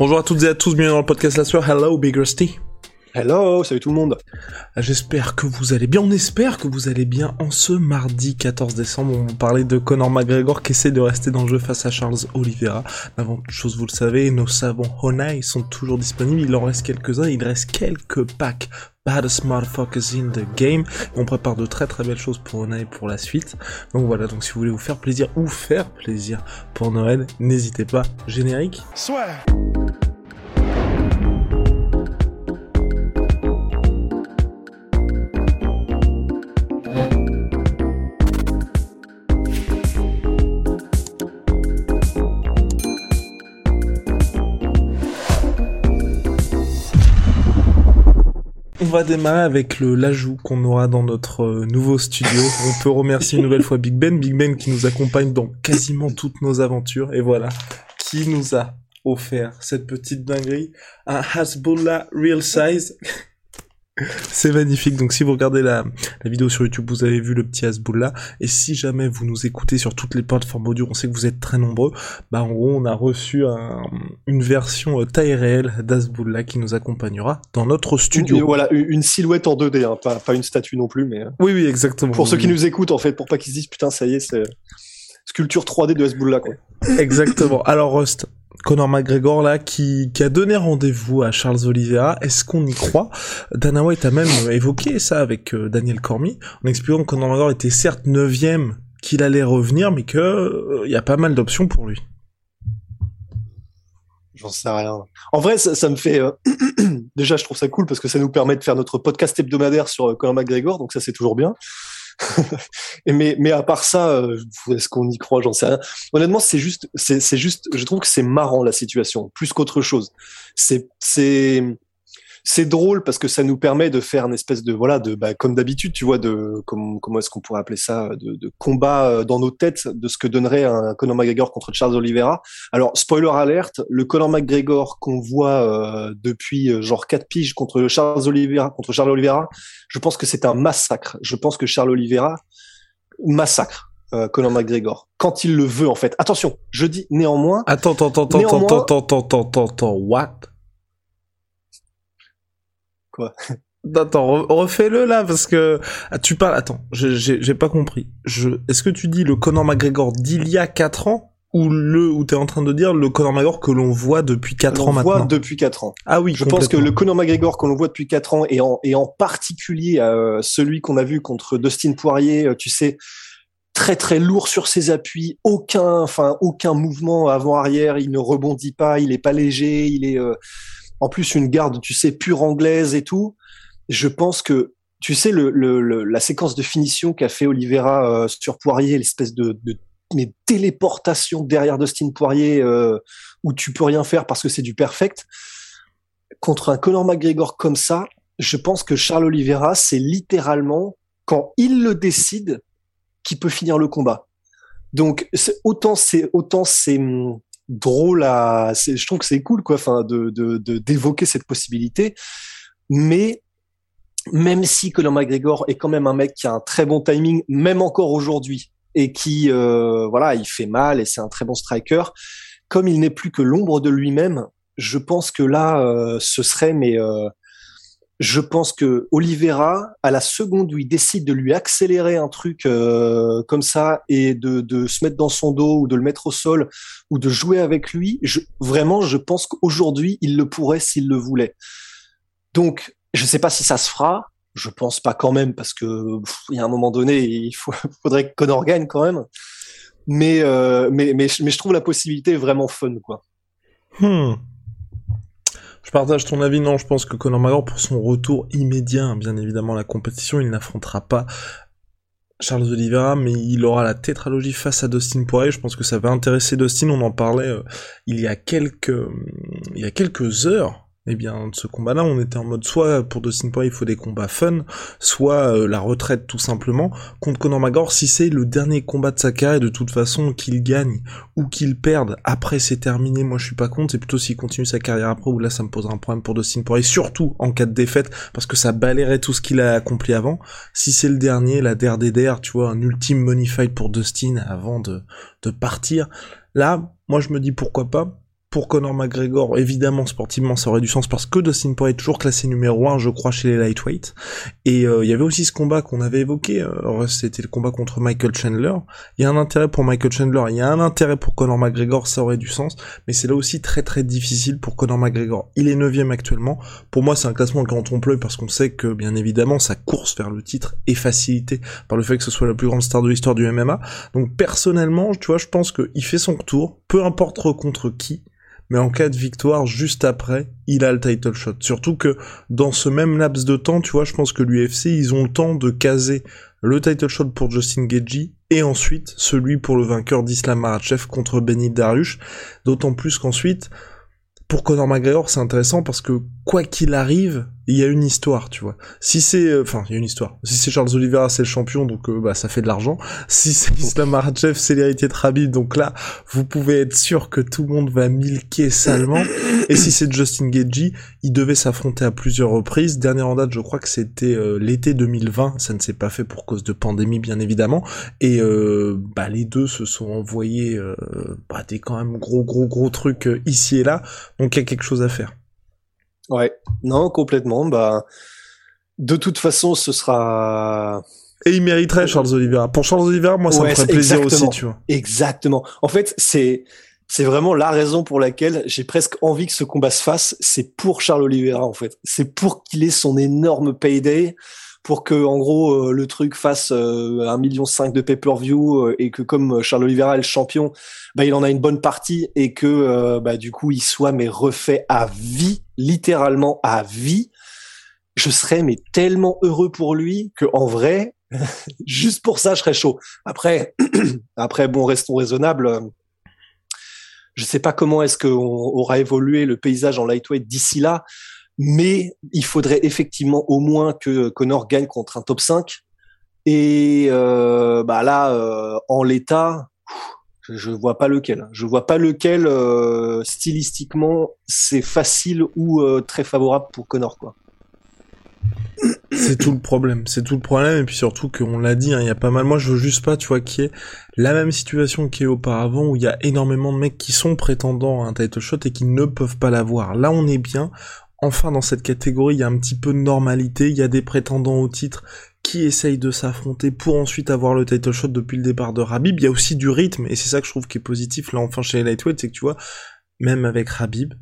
Bonjour à toutes et à tous, bienvenue dans le podcast La Sueur. Hello Big Rusty. Hello, salut tout le monde. J'espère que vous allez bien, on espère que vous allez bien en ce mardi 14 décembre. On va parler de Conor McGregor qui essaie de rester dans le jeu face à Charles Oliveira. Avant toute chose, vous le savez, nos savons Honai sont toujours disponibles, il en reste quelques-uns, il reste quelques packs Baddest Motherfuckers in the Game. On prépare de très très belles choses pour Honai pour la suite. Donc voilà, donc si vous voulez vous faire plaisir ou faire plaisir pour Noël, n'hésitez pas. Générique va démarrer avec le l'ajout qu'on aura dans notre euh, nouveau studio. On peut remercier une nouvelle fois Big Ben, Big Ben qui nous accompagne dans quasiment toutes nos aventures et voilà, qui nous a offert cette petite dinguerie, un Hasbulla Real Size. C'est magnifique. Donc si vous regardez la, la vidéo sur YouTube, vous avez vu le petit Hasbulla. Et si jamais vous nous écoutez sur toutes les plateformes audio, on sait que vous êtes très nombreux. Bah en gros, on a reçu un- une version euh, taille réelle d'Hasbulla qui nous accompagnera dans notre studio. Une- voilà, une silhouette en 2D, hein, pas, pas une statue non plus, mais euh, Oui, oui, exactement. pour ceux qui nous écoutent, en fait, pour pas qu'ils se disent putain, ça y est, c'est sculpture 3D de Hezbollah, quoi. Exactement. Alors Rust, Conor McGregor là, qui, qui a donné rendez-vous à Charles Oliveira, est-ce qu'on y croit? Dana White a même évoqué ça avec euh, Daniel Cormier, en expliquant que Conor McGregor était certes neuvième, qu'il allait revenir, mais que euh, il y a pas mal d'options pour lui. J'en sais rien. En vrai, ça, ça me fait. euh, Déjà, je trouve ça cool parce que ça nous permet de faire notre podcast hebdomadaire sur euh, Conor McGregor, donc ça, c'est toujours bien. Mais, mais à part ça, euh, est-ce qu'on y croit? J'en sais rien. Honnêtement, c'est juste, c'est juste, je trouve que c'est marrant la situation, plus qu'autre chose. C'est, c'est, c'est drôle parce que ça nous permet de faire une espèce de voilà de bah, comme d'habitude tu vois de comme, comment est-ce qu'on pourrait appeler ça de, de combat euh, dans nos têtes de ce que donnerait un Conor McGregor contre Charles Oliveira. Alors spoiler alert le Conor McGregor qu'on voit euh, depuis euh, genre quatre piges contre Charles Oliveira contre Charles Oliveira je pense que c'est un massacre. Je pense que Charles Oliveira massacre euh, Conor McGregor. Quand il le veut en fait. Attention je dis néanmoins Attends, attends, attends, attends, Néanmoins- attends, attends, attends, attends, attends, what? Quoi Attends, re- refais-le là parce que ah, tu parles. Attends, j'ai pas compris. Je, est-ce que tu dis le Conor McGregor d'il y a 4 ans ou le où t'es en train de dire le Conor McGregor que l'on voit depuis 4 on ans voit maintenant? depuis quatre ans Ah oui, Je pense que le Conor McGregor qu'on voit depuis quatre ans et en, et en particulier euh, celui qu'on a vu contre Dustin Poirier, euh, tu sais, très très lourd sur ses appuis, aucun, enfin aucun mouvement avant-arrière, il ne rebondit pas, il est pas léger, il est euh, en plus une garde, tu sais, pure anglaise et tout. Je pense que tu sais le, le, le- la séquence de finition qu'a fait Oliveira euh, sur Poirier, l'espèce de, de mais téléportation derrière Dustin Poirier euh, où tu peux rien faire parce que c'est du perfect contre un Conor McGregor comme ça, je pense que Charles Oliveira, c'est littéralement quand il le décide qui peut finir le combat. Donc autant c'est autant c'est hum, drôle à, je trouve que c'est cool quoi, enfin de de de- d'évoquer cette possibilité, mais même si Conor McGregor est quand même un mec qui a un très bon timing, même encore aujourd'hui, et qui euh, voilà, il fait mal et c'est un très bon striker, comme il n'est plus que l'ombre de lui-même, je pense que là, euh, ce serait, mais euh, je pense que Oliveira, à la seconde où il décide de lui accélérer un truc euh, comme ça et de, de se mettre dans son dos ou de le mettre au sol ou de jouer avec lui, je, vraiment, je pense qu'aujourd'hui, il le pourrait s'il le voulait. Donc, je sais pas si ça se fera. Je pense pas quand même parce que il y a un moment donné, il faudrait que Conor gagne quand même. Mais, euh, mais, mais, mais je trouve la possibilité vraiment fun, quoi. Hmm. Je partage ton avis, non, je pense que Conor McGregor, pour son retour immédiat, hein, bien évidemment, la compétition, il n'affrontera pas Charles Oliveira, mais il aura la tétralogie face à Dustin Poirier. Je pense que ça va intéresser Dustin. On en parlait euh, il y a quelques, il y a quelques heures eh bien, de ce combat-là, on était en mode soit pour Dustin Poirier il faut des combats fun, soit euh, la retraite tout simplement. Contre Conor McGregor, si c'est le dernier combat de sa carrière, de toute façon, qu'il gagne ou qu'il perde, après c'est terminé, moi je suis pas contre, c'est plutôt s'il continue sa carrière après, où là ça me posera un problème pour Dustin Poirier, surtout en cas de défaite, parce que ça balayerait tout ce qu'il a accompli avant. Si c'est le dernier, la DRDDR, tu vois, un ultime money fight pour Dustin avant de, de partir, là, moi je me dis pourquoi pas, pour Conor McGregor, évidemment, sportivement, ça aurait du sens parce que Dustin Poirier est toujours classé numéro 1, je crois, chez les lightweight. Et euh, il y avait aussi ce combat qu'on avait évoqué, euh, c'était le combat contre Michael Chandler. Il y a un intérêt pour Michael Chandler, il y a un intérêt pour Conor McGregor, ça aurait du sens, mais c'est là aussi très très difficile pour Conor McGregor. Il est neuvième actuellement. Pour moi, c'est un classement quand on pleut parce qu'on sait que, bien évidemment, sa course vers le titre est facilitée par le fait que ce soit la plus grande star de l'histoire du MMA. Donc personnellement, tu vois, je pense qu'il fait son retour, peu importe contre qui, mais en cas de victoire juste après, il a le title shot. Surtout que dans ce même laps de temps, tu vois, je pense que l'UFC, ils ont le temps de caser le title shot pour Justin Gagey et ensuite celui pour le vainqueur d'Islam Makhachev contre Benny Dariush. D'autant plus qu'ensuite, pour Conor McGregor, c'est intéressant parce que quoi qu'il arrive, il y a une histoire, tu vois. Si c'est, euh, enfin, il y a une histoire. Si c'est Charles Oliveira, c'est le champion, donc euh, bah ça fait de l'argent. Si c'est Islam Makhachev, c'est l'héritier de Khabib, donc là, vous pouvez être sûr que tout le monde va milquer salement. Et si c'est Justin Gagey, il devait s'affronter à plusieurs reprises. Dernière en date, je crois que c'était euh, l'été 2020. Ça ne s'est pas fait pour cause de pandémie, bien évidemment. Et bah les deux se sont envoyés bah, des quand même gros gros gros trucs ici et là. Donc il y a quelque chose à faire. Ouais, non, complètement. Bah, de toute façon, ce sera. Et il mériterait Charles Oliveira. Pour Charles Oliveira, moi, ça me ferait plaisir aussi, tu vois. Exactement. En fait, c'est c'est vraiment la raison pour laquelle j'ai presque envie que ce combat se fasse. C'est pour Charles Oliveira, en fait. C'est pour qu'il ait son énorme payday pour que en gros euh, le truc fasse euh, un million cinq de pay-per-view euh, et que comme Charles Oliveira est le champion, bah il en a une bonne partie et que bah du coup il soit mais refait à vie, littéralement à vie. Je serais mais tellement heureux pour lui que en vrai, juste pour ça je serais chaud. Après, après bon restons raisonnables. Je sais pas comment est-ce qu'on aura évolué le paysage en lightweight d'ici là mais il faudrait effectivement au moins que Connor gagne contre un top 5. Et euh, bah là, euh, en l'état, je, vois pas lequel. Je vois pas lequel euh, stylistiquement c'est facile ou très favorable pour Connor quoi. C'est tout le problème, c'est tout le problème et puis surtout qu'on l'a dit, hein, il y a pas mal. Moi, je veux juste pas, tu vois, qui est la même situation qui est auparavant où il y a énormément de mecs qui sont prétendants à un title shot et qui ne peuvent pas l'avoir. Là, on est bien enfin dans cette catégorie, il y a un petit peu de normalité, il y a des prétendants au titre qui essayent de s'affronter pour ensuite avoir le title shot depuis le départ de Rabib. Il y a aussi du rythme, et c'est ça que je trouve qui est positif là enfin chez les lightweight, c'est que tu vois, même avec Rabib,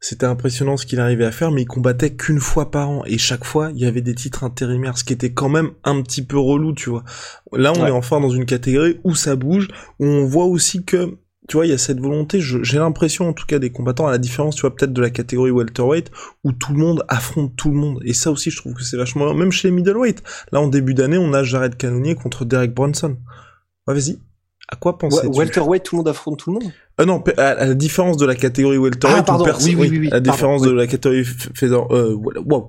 c'était impressionnant ce qu'il arrivait à faire, mais il combattait qu'une fois par an, et chaque fois, il y avait des titres intérimaires, ce qui était quand même un petit peu relou, tu vois. Là, on est enfin dans une catégorie où ça bouge, où on voit aussi que tu vois, il y a cette volonté, j'ai l'impression en tout cas des combattants, à la différence, tu vois, peut-être de la catégorie welterweight, où tout le monde affronte tout le monde. Et ça aussi, je trouve que c'est vachement... Même chez les middleweight. Là, en début d'année, on a Jared Cannonier contre Derek Bronson. Ouais, vas-y. À quoi penser Welterweight, tout le monde affronte tout le monde euh, Non, à, la différence de la catégorie welterweight, ah, pardon, oui, oui, oui, à la différence de la catégorie euh,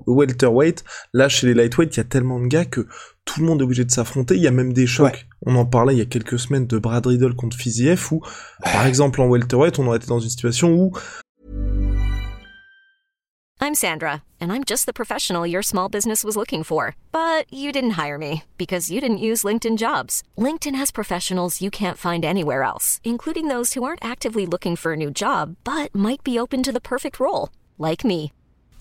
welterweight, là chez les lightweight, il y a tellement de gars que tout le monde est obligé de s'affronter. Il y a même des chocs. On en parlait il y a quelques semaines de Brad Riddle contre Fiziev où, par exemple, en welterweight, on aurait été dans une situation où I'm Sandra, and I'm just the professional your small business was looking for. But you didn't hire me because you didn't use LinkedIn jobs. LinkedIn has professionals you can't find anywhere else, including those who aren't actively looking for a new job, but might be open to the perfect role, like me.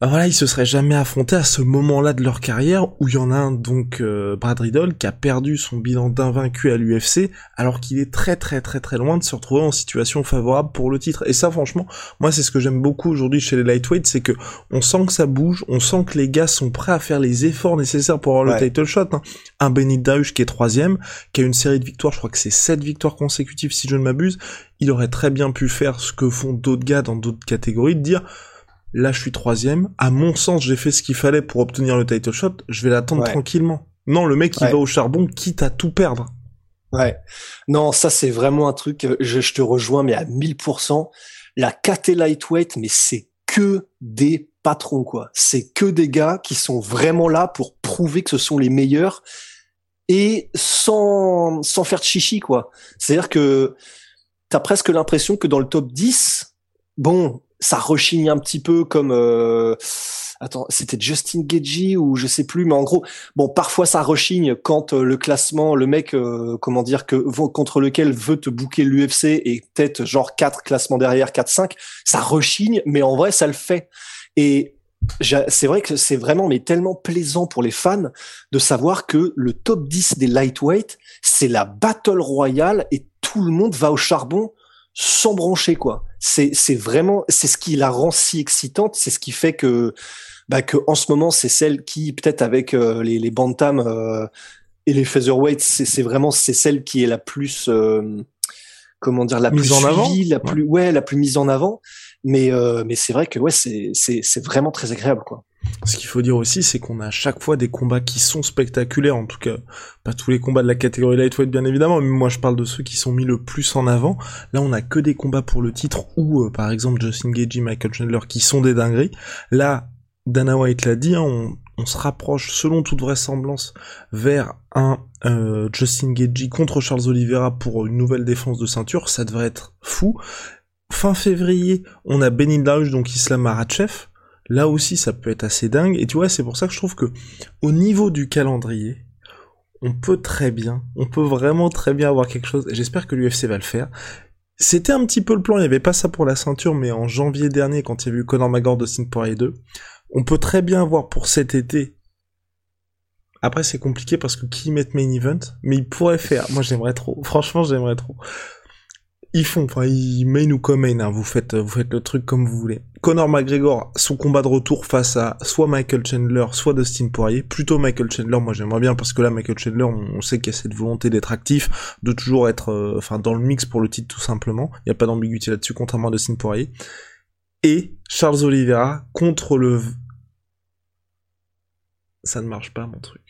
Bah voilà, ils se seraient jamais affrontés à ce moment-là de leur carrière où il y en a un, donc euh, Brad Riddle, qui a perdu son bilan d'invaincu à l'UFC, alors qu'il est très très très très loin de se retrouver en situation favorable pour le titre. Et ça, franchement, moi c'est ce que j'aime beaucoup aujourd'hui chez les lightweights, c'est que on sent que ça bouge, on sent que les gars sont prêts à faire les efforts nécessaires pour avoir le title shot. Hein. Un Benny Darush qui est troisième, qui a une série de victoires, je crois que c'est sept victoires consécutives si je ne m'abuse, il aurait très bien pu faire ce que font d'autres gars dans d'autres catégories, de dire Là, je suis troisième. À mon sens, j'ai fait ce qu'il fallait pour obtenir le title shot. Je vais l'attendre tranquillement. Non, le mec, il va au charbon, quitte à tout perdre. Ouais. Non, ça, c'est vraiment un truc, euh, je, je te rejoins, mais à 1000%. La KT Lightweight, mais c'est que des patrons, quoi. C'est que des gars qui sont vraiment là pour prouver que ce sont les meilleurs et sans, sans faire de chichi, quoi. C'est-à-dire que t'as presque l'impression que dans le top 10, bon, ça rechigne un petit peu comme euh, attends c'était Justin Gagey ou je sais plus mais en gros bon parfois ça rechigne quand euh, le classement le mec euh, comment dire que contre lequel veut te bouquer l'UFC et peut-être genre quatre classements derrière 4 5 ça rechigne mais en vrai ça le fait. Et c'est vrai que c'est vraiment mais tellement plaisant pour les fans de savoir que le top 10 des lightweight c'est la battle royale et tout le monde va au charbon sans brancher quoi. C'est c'est vraiment c'est ce qui la rend si excitante, c'est ce qui fait que bah que en ce moment c'est celle qui peut-être avec euh, les les bantams euh, et les featherweights c'est c'est vraiment c'est celle qui est la plus euh, comment dire la plus en avant. la plus ouais la plus mise en avant mais mais c'est vrai que ouais c'est vraiment très agréable quoi. Ce qu'il faut dire aussi, c'est qu'on a à chaque fois des combats qui sont spectaculaires, en tout cas, pas tous les combats de la catégorie lightweight bien évidemment, mais moi je parle de ceux qui sont mis le plus en avant. Là, on a que des combats pour le titre, ou euh, par exemple Justin Gagey, Michael Chandler, qui sont des dingueries. Là, Dana White l'a dit, hein, on, se rapproche, selon toute vraisemblance, vers un euh, Justin Gagey contre Charles Oliveira pour une nouvelle défense de ceinture, ça devrait être fou. Fin février, on a Benin Darush, donc Islam Maratchev, Là aussi, ça peut être assez dingue. Et tu vois, c'est pour ça que je trouve que, au niveau du calendrier, on peut très bien, on peut vraiment très bien avoir quelque chose. J'espère que l'UFC va le faire. C'était un petit peu le plan, il n'y avait pas ça pour la ceinture, mais en janvier dernier, quand il y a eu Conor McGregor de Poirier 2, on peut très bien avoir pour cet été. Après, c'est compliqué parce que qui met main event, mais il pourrait faire. Moi, j'aimerais trop. Franchement, j'aimerais trop ils font, enfin, ils main ou co-main, hein, vous faites, vous faites le truc comme vous voulez. Conor McGregor, son combat de retour face à soit Michael Chandler, soit Dustin Poirier. Plutôt Michael Chandler, moi j'aimerais bien parce que là, Michael Chandler, on, sait qu'il y a cette volonté d'être actif, de toujours être, euh, dans le mix pour le titre tout simplement. Il n'y a pas d'ambiguïté là-dessus, contrairement à Dustin Poirier. Et Charles Oliveira contre le... Ça ne marche pas, mon truc.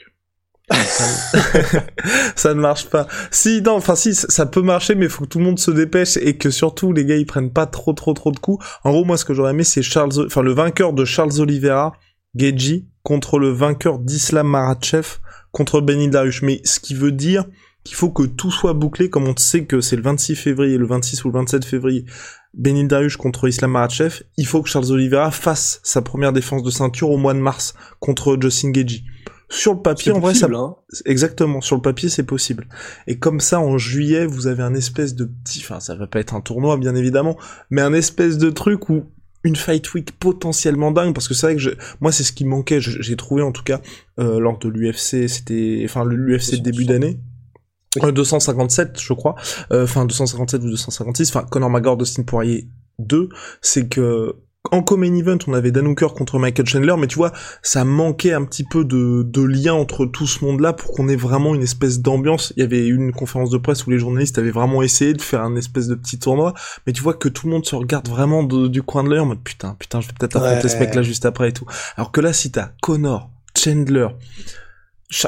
Ça ne marche pas. Si, non, enfin si, ça peut marcher, mais faut que tout le monde se dépêche et que surtout les gars ils prennent pas trop trop trop de coups. En gros, moi ce que j'aurais aimé c'est Charles, enfin le vainqueur de Charles Oliveira, Geji, contre le vainqueur d'Islam Maratchev contre Benny Dariush. Mais ce qui veut dire qu'il faut que tout soit bouclé, comme on sait que c'est le 26 février, le 26 ou le 27 février, Benny Dariush contre Islam Maratchev, il faut que Charles Oliveira fasse sa première défense de ceinture au mois de mars contre Justin Geji. Sur le papier, en vrai, ça... Hein. Exactement, sur le papier, c'est possible. Et comme ça, en juillet, vous avez un espèce de petit... Enfin, ça va pas être un tournoi, bien évidemment, mais un espèce de truc où une fight week potentiellement dingue parce que c'est vrai que je... moi c'est ce qui manquait j'ai trouvé en tout cas euh, lors de l'UFC c'était enfin l'UFC début d'année 257 euh, je crois euh, enfin 257 ou 256 enfin Conor McGregor Dustin Poirier 2 c'est que en common event, on avait Dan Hooker contre Michael Chandler, mais tu vois, ça manquait un petit peu de, de lien entre tout ce monde-là pour qu'on ait vraiment une espèce d'ambiance. Il y avait eu une conférence de presse où les journalistes avaient vraiment essayé de faire un espèce de petit tournoi, mais tu vois que tout le monde se regarde vraiment du coin de l'œil en mode putain, putain, je vais peut-être affronter ce mec-là juste après et tout. Alors que là, si t'as Connor, Chandler,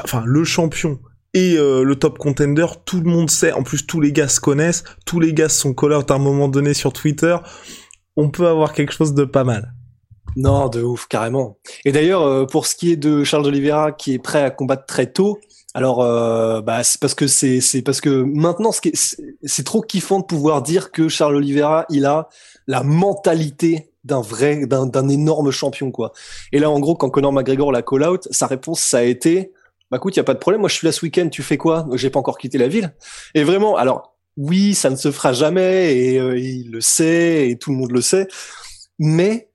enfin le champion, et euh, le top contender, tout le monde sait, en plus tous les gars se connaissent, tous les gars sont call out à un moment donné sur Twitter on peut avoir quelque chose de pas mal. Non, de ouf, carrément. Et d'ailleurs, euh, pour ce qui est de Charles Oliveira qui est prêt à combattre très tôt, alors euh, bah, c'est parce que c'est c'est parce que maintenant c'est trop kiffant de pouvoir dire que Charles Oliveira il a la mentalité d'un vrai d'un énorme champion quoi. Et là en gros quand Conor McGregor l'a call out, sa réponse ça a été bah écoute, y a pas de problème, moi je suis là ce week-end, tu fais quoi? J'ai pas encore quitté la ville. Et vraiment, alors oui, ça ne se fera jamais et euh, il le sait et tout le monde le sait. Mais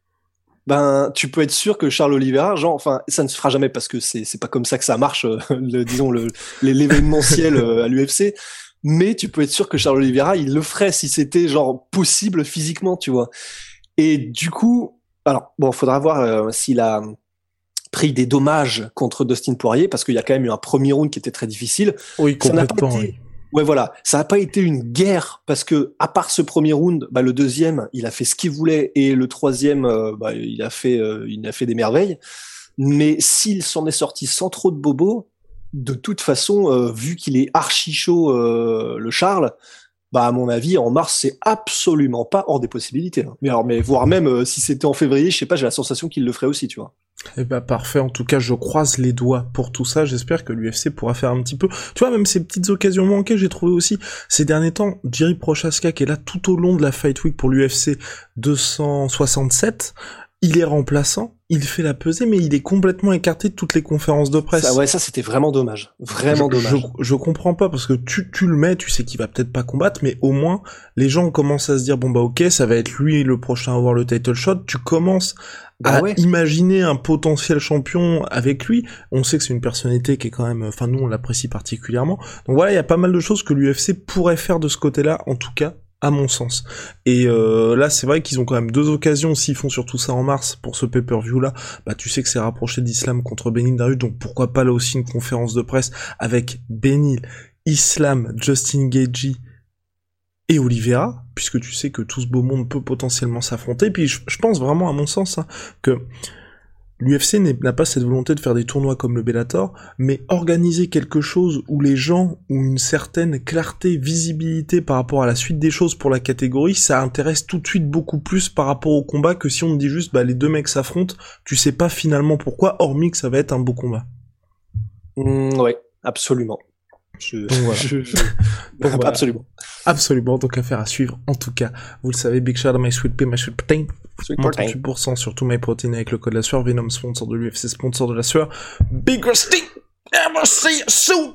ben tu peux être sûr que Charles Oliveira, genre, enfin, ça ne se fera jamais parce que c'est c'est pas comme ça que ça marche, euh, le, disons le l'événementiel euh, à l'UFC. Mais tu peux être sûr que Charles Oliveira, il le ferait si c'était genre possible physiquement, tu vois. Et du coup, alors bon, faudra voir s'il a pris des dommages contre Dustin Poirier parce qu'il y a quand même eu un premier round qui était très difficile. Oui, complètement. oui Ouais, voilà. Ça n'a pas été une guerre parce que, à part ce premier round, bah, le deuxième, il a fait ce qu'il voulait et le troisième, euh, bah, il a fait, euh, il a fait des merveilles. Mais s'il s'en est sorti sans trop de bobos, de toute façon, euh, vu qu'il est archi chaud, le Charles, bah à mon avis, en mars, c'est absolument pas hors des possibilités. Hein. Mais alors, mais voire même si c'était en février, je sais pas, j'ai la sensation qu'il le ferait aussi, tu vois. Eh ben parfait, en tout cas je croise les doigts pour tout ça, j'espère que l'UFC pourra faire un petit peu, tu vois même ces petites occasions manquées j'ai trouvé aussi ces derniers temps, Jerry Prochaska qui est là tout au long de la Fight Week pour l'UFC 267, il est remplaçant, il fait la pesée, mais il est complètement écarté de toutes les conférences de presse. Ça, ouais, ça c'était vraiment dommage, vraiment dommage. Je, comprends pas parce que tu, tu le mets, tu sais qu'il va peut-être pas combattre, mais au moins les gens commencent à se dire bon bah ok, ça va être lui le prochain à avoir le title shot. Tu commences bah à imaginer un potentiel champion avec lui. On sait que c'est une personnalité qui est quand même, enfin nous on l'apprécie particulièrement. Donc voilà, il y a pas mal de choses que l'UFC pourrait faire de ce côté-là, en tout cas à mon sens. Et euh, là, c'est vrai qu'ils ont quand même deux occasions, s'ils font surtout ça en mars, pour ce pay-per-view là, bah tu sais que c'est rapproché d'Islam contre Benil Darius, donc pourquoi pas là aussi une conférence de presse avec Benil, Islam, Justin Gagey et Oliveira, puisque tu sais que tout ce beau monde peut potentiellement s'affronter. Puis je, pense vraiment, à mon sens, hein, que L'UFC n'a pas cette volonté de faire des tournois comme le Bellator, mais organiser quelque chose où les gens ont une certaine clarté, visibilité par rapport à la suite des choses pour la catégorie, ça intéresse tout de suite beaucoup plus par rapport au combat que si on dit juste bah les deux mecs s'affrontent, tu sais pas finalement pourquoi, hormis que ça va être un beau combat. Mmh, ouais, absolument. Je, Absolument. Absolument. Donc, affaire à suivre. En tout cas, vous le savez, Big Shout My Sweet Pea, My Sweet Protein. Sweet 38% sur tous mes protéines avec le code la sueur. Venom, sponsor de l'UFC, sponsor de la sueur. Big Rusty! Ever see soon!